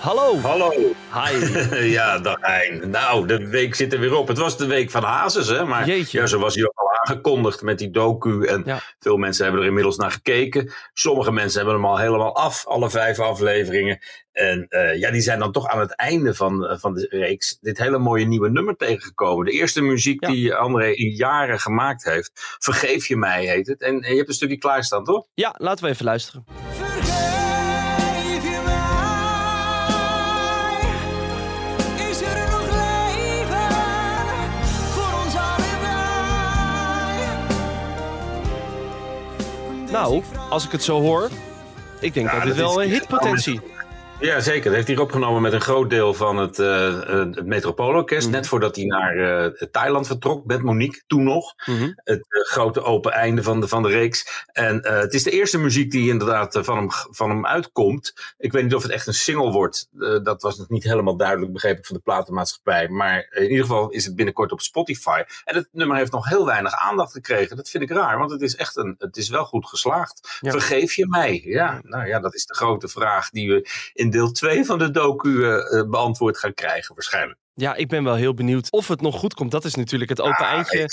hallo. Hallo. Hi. ja, dag Hein. Nou, de week zit er weer op. Het was de week van Hazes, hè? Maar Jeetje. ja, zo was hij ook al aangekondigd met die docu. En Ja. veel mensen hebben er inmiddels naar gekeken. Sommige mensen hebben hem al helemaal af, alle vijf afleveringen. En eh, ja, die zijn dan toch aan het einde van, eh, van de reeks dit hele mooie nieuwe nummer tegengekomen. De eerste muziek Ja. die André in jaren gemaakt heeft. Vergeef je mij, heet het. En je hebt een stukje klaarstaan, toch? Ja, laten we even luisteren. Nou, als ik het zo hoor, ik denk Ja, dat dit wel is- een hitpotentie. Ja, zeker. Dat heeft hij opgenomen met een groot deel van het, eh, het Metropoolorkest. Mhm. Net voordat hij naar eh, Thailand vertrok met Monique, toen nog. Mhm. Het grote open einde van de, van de reeks. En het is de eerste muziek die inderdaad van, hem, van hem uitkomt. Ik weet niet of het echt een single wordt. Dat was nog niet helemaal duidelijk, begreep ik, van de platenmaatschappij. Maar in ieder geval is het binnenkort op Spotify. En het nummer heeft nog heel weinig aandacht gekregen. Dat vind ik raar, want het is echt een, het is wel goed geslaagd. Ja. Vergeef je mij? Ja, nou ja, dat is de grote vraag die we in deel 2 van de docu eh, eh, beantwoord gaan krijgen, waarschijnlijk. Ja, ik ben wel heel benieuwd of het nog goed komt. Dat is natuurlijk het open Ah, eindje.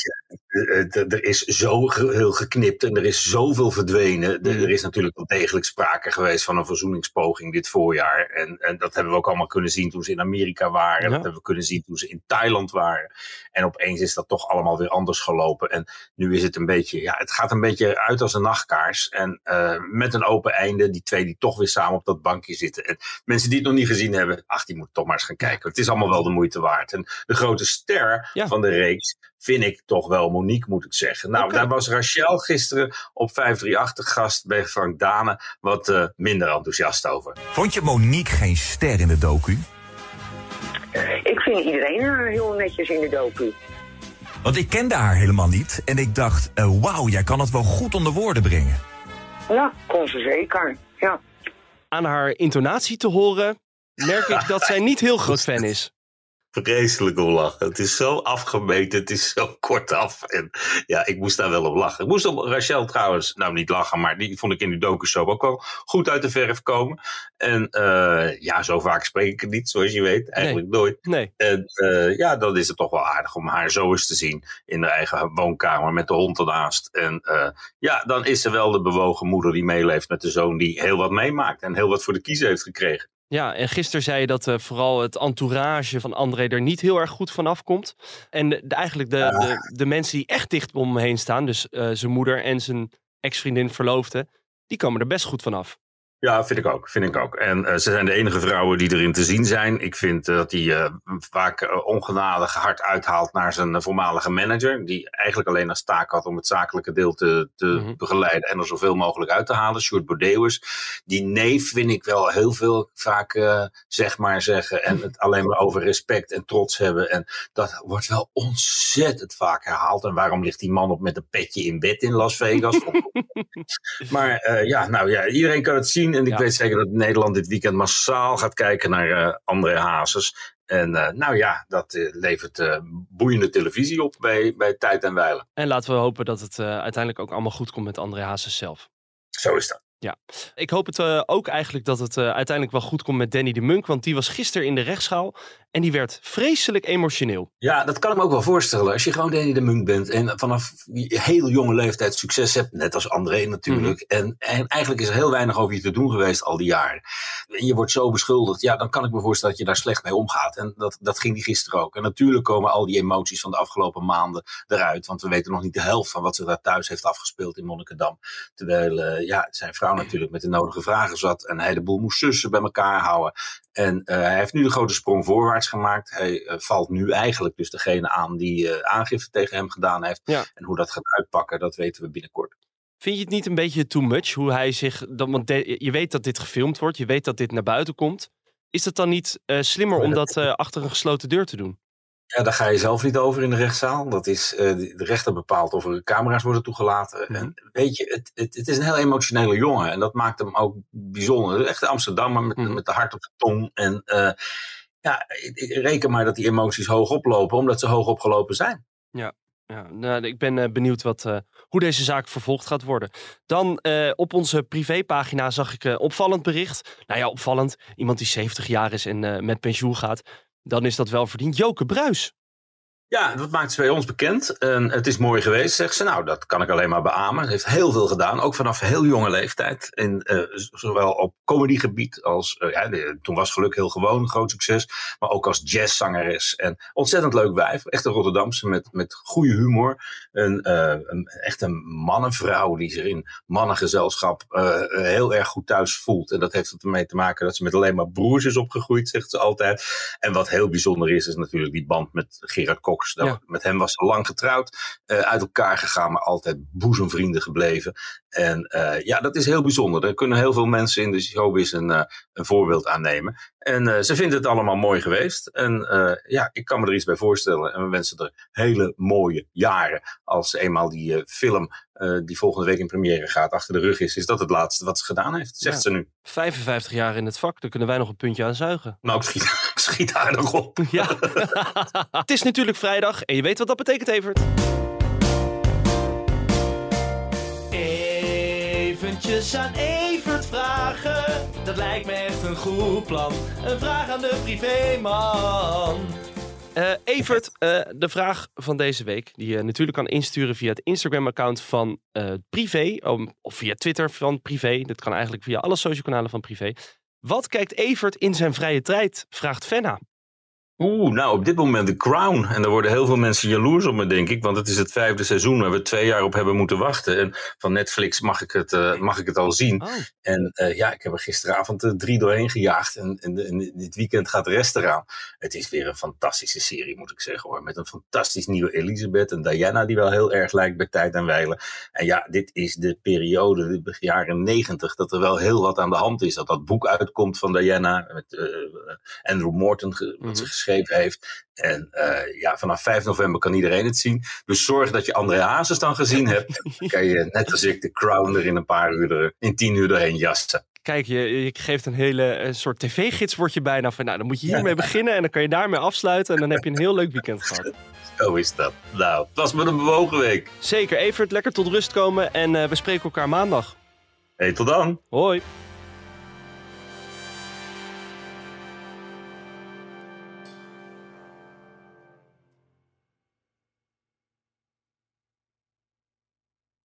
Eh, eh, er is zo heel geknipt en er is zoveel verdwenen. Mhm. Er is natuurlijk wel degelijk sprake geweest van een verzoeningspoging dit voorjaar. En, en dat hebben we ook allemaal kunnen zien toen ze in Amerika waren. Ja. Dat hebben we kunnen zien toen ze in Thailand waren. En opeens is dat toch allemaal weer anders gelopen. En nu is het een beetje, ja, het gaat een beetje uit als een nachtkaars. En eh, met een open einde, die twee die toch weer samen op dat bankje zitten. En mensen die het nog niet gezien hebben, ach, die moeten toch maar eens gaan kijken. Het is allemaal wel de moeite waard. En de grote ster Ja. van de reeks vind ik toch wel Monique, moet ik zeggen. Nou, daar was Rachel gisteren op 538 de gast bij Frank Dane wat eh, minder enthousiast over. Vond je Monique geen ster in de docu? Ik vind iedereen heel netjes in de docu. Want ik kende haar helemaal niet en ik dacht, eh, wauw, jij kan het wel goed onder woorden brengen. Ja, kon ze zeker. Ja. Aan haar intonatie te horen, merk ik dat zij niet heel groot fan is. Vreselijk om lachen. Het is zo afgemeten, het is zo kortaf. En ja, ik moest daar wel op lachen. Ik moest op Rachel trouwens, nou niet lachen, maar die vond ik in die docu-show ook wel goed uit de verf komen. En eh, ja, zo vaak spreek ik het niet, zoals je weet. Eigenlijk nooit. Nee. En eh, ja, dan is het toch wel aardig om haar zo eens te zien in de eigen woonkamer met de hond ernaast. En eh, ja, dan is ze wel de bewogen moeder die meeleeft met de zoon die heel wat meemaakt en heel wat voor de kiezer heeft gekregen. Ja, en gisteren zei je dat eh, vooral het entourage van André er niet heel erg goed van afkomt. En de, eigenlijk de, de, de mensen die echt dicht om hem heen staan, dus eh, zijn moeder en zijn ex-vriendin verloofde, die komen er best goed van af. Ja, vind ik ook. Vind ik ook. En eh, ze zijn de enige vrouwen die erin te zien zijn. Ik vind eh, dat hij eh, vaak ongenadig hard uithaalt naar zijn voormalige manager. Die eigenlijk alleen als taak had om het zakelijke deel te, te Mhm. begeleiden en er zoveel mogelijk uit te halen. Sjoerd Bordeeuwers. Die neef vind ik wel heel veel vaak zeg maar zeggen. En het alleen maar over respect en trots hebben. En dat wordt wel ontzettend vaak herhaald. En waarom ligt die man op met een petje in bed in Las Vegas? maar ja, nou ja, iedereen kan het zien. En ik Ja. weet zeker dat Nederland dit weekend massaal gaat kijken naar eh André Hazes. En eh, nou ja, dat eh, levert boeiende televisie op bij, bij Tijd en Weilen. En laten we hopen dat het uiteindelijk ook allemaal goed komt met André Hazes zelf. Zo is dat. Ik hoop het ook eigenlijk dat het uiteindelijk wel goed komt met Danny de Munk, want die was gisteren in de rechtszaal en die werd vreselijk emotioneel. Ja, dat kan ik me ook wel voorstellen. Als je gewoon Danny de Munk bent en vanaf heel jonge leeftijd succes hebt, net als André natuurlijk. en, en eigenlijk is er heel weinig over je te doen geweest al die jaren. En je wordt zo beschuldigd, ja, dan kan ik me voorstellen dat je daar slecht mee omgaat. En dat, dat ging die gisteren ook. En natuurlijk komen al die emoties van de afgelopen maanden eruit. Want we weten nog niet de helft van wat zich daar thuis heeft afgespeeld in Monnikendam. Terwijl eh, ja, zijn vrouw natuurlijk met de nodige vragen zat. En hij de boel moest zussen bij elkaar houden. En uh, hij heeft nu de grote sprong voorwaarts gemaakt. Hij uh, valt nu eigenlijk dus degene aan die uh, aangifte tegen hem gedaan heeft. Ja. En hoe dat gaat uitpakken, dat weten we binnenkort. Vind je het niet een beetje too much hoe hij zich. Dan, want de- je weet dat dit gefilmd wordt, je weet dat dit naar buiten komt. Is het dan niet eh, slimmer om dat eh, achter een gesloten deur te doen? Ja, daar ga je zelf niet over in de rechtszaal. Dat is, eh, de rechter bepaalt of er camera's worden toegelaten. Mhm. En weet je, het, het, het is een heel emotionele jongen. En dat maakt hem ook bijzonder. Echt een Amsterdammer met, Mhm. met de hart op de tong. En eh, ja, ik, reken maar dat die emoties hoog oplopen, omdat ze hoog opgelopen zijn. Ja, nou, ik ben eh, benieuwd wat, eh, hoe deze zaak vervolgd gaat worden. Dan eh, op onze privépagina zag ik een opvallend bericht. Nou ja, opvallend. Iemand die 70 jaar is en met pensioen gaat. Dan is dat wel verdiend. Joke Bruis. Ja, dat maakt ze bij ons bekend. En het is mooi geweest, zegt ze. Nou, dat kan ik alleen maar beamen. Ze heeft heel veel gedaan, ook vanaf heel jonge leeftijd. En eh, zowel op comedygebied als, eh, ja, toen was geluk heel gewoon, groot succes. Maar ook als jazzzangeres. En ontzettend leuk wijf, echt een Rotterdamse met, met goede humor. Een, eh, een, echt een mannenvrouw die zich in mannengezelschap heel erg goed thuis voelt. En dat heeft ermee te maken dat ze met alleen maar broers is opgegroeid, zegt ze altijd. En wat heel bijzonder is, is natuurlijk die band met Gerard Ja. Met hem was ze lang getrouwd, eh, uit elkaar gegaan, maar altijd boezemvrienden gebleven. En eh, ja, dat is heel bijzonder. Daar kunnen heel veel mensen in de showbiz een, eh, een voorbeeld aan nemen. En ze vindt het allemaal mooi geweest. En ja, ik kan me er iets bij voorstellen. En we wensen er hele mooie jaren. Als eenmaal die film, eh, die volgende week in première gaat, achter de rug is, is dat het laatste wat ze gedaan heeft, zegt Ja. ze nu. 55 jaar in het vak. Daar kunnen wij nog een puntje aan zuigen. Nou, ik schiet, ik schiet aardig op. Ja. het is natuurlijk vrijdag en je weet wat dat betekent, Evert. Eventjes aan Evert vragen. Dat lijkt me echt een goed plan. Een vraag aan de privéman. Eh, Evert, eh, de vraag van deze week, die je natuurlijk kan insturen via het Instagram-account van eh, Privé, of via Twitter van Privé. Dat kan eigenlijk via alle social kanalen van Privé. Wat kijkt Evert in zijn vrije tijd? Vraagt Fenna. Oeh, nou op dit moment The Crown. En daar worden heel veel mensen jaloers op me, denk ik. Want het is het vijfde seizoen waar we twee jaar op hebben moeten wachten. En van Netflix mag ik het, eh, mag ik het al zien. Oh. En eh, ja, ik heb er gisteravond eh, drie doorheen gejaagd. En, en, en dit weekend gaat de rest eraan. Het is weer een fantastische serie, moet ik zeggen hoor. Met een fantastisch nieuwe Elisabeth en Diana, die wel heel erg lijkt bij tijd en wijlen. En ja, dit is de periode, de jaren negentig, dat er wel heel wat aan de hand is. Dat dat boek uitkomt van Diana, met Andrew Morton, wat Mhm. Geschreven heeft. En eh, ja, vanaf 5 november kan iedereen het zien. Dus zorg dat je André Hazes dan gezien hebt. Dan kan je, net als ik, de Crown er in een paar uur, er, in tien uur doorheen jassen. Kijk, je, je geeft een hele een soort tv-gids, word je bijna van. Nou, dan moet je hiermee beginnen en dan kan je daarmee afsluiten. En dan heb je een heel leuk weekend gehad. Zo is dat. Nou, het was met een bewogen week. Zeker, Evert, lekker tot rust komen en eh, we spreken elkaar maandag. Hey, tot dan. Hoi.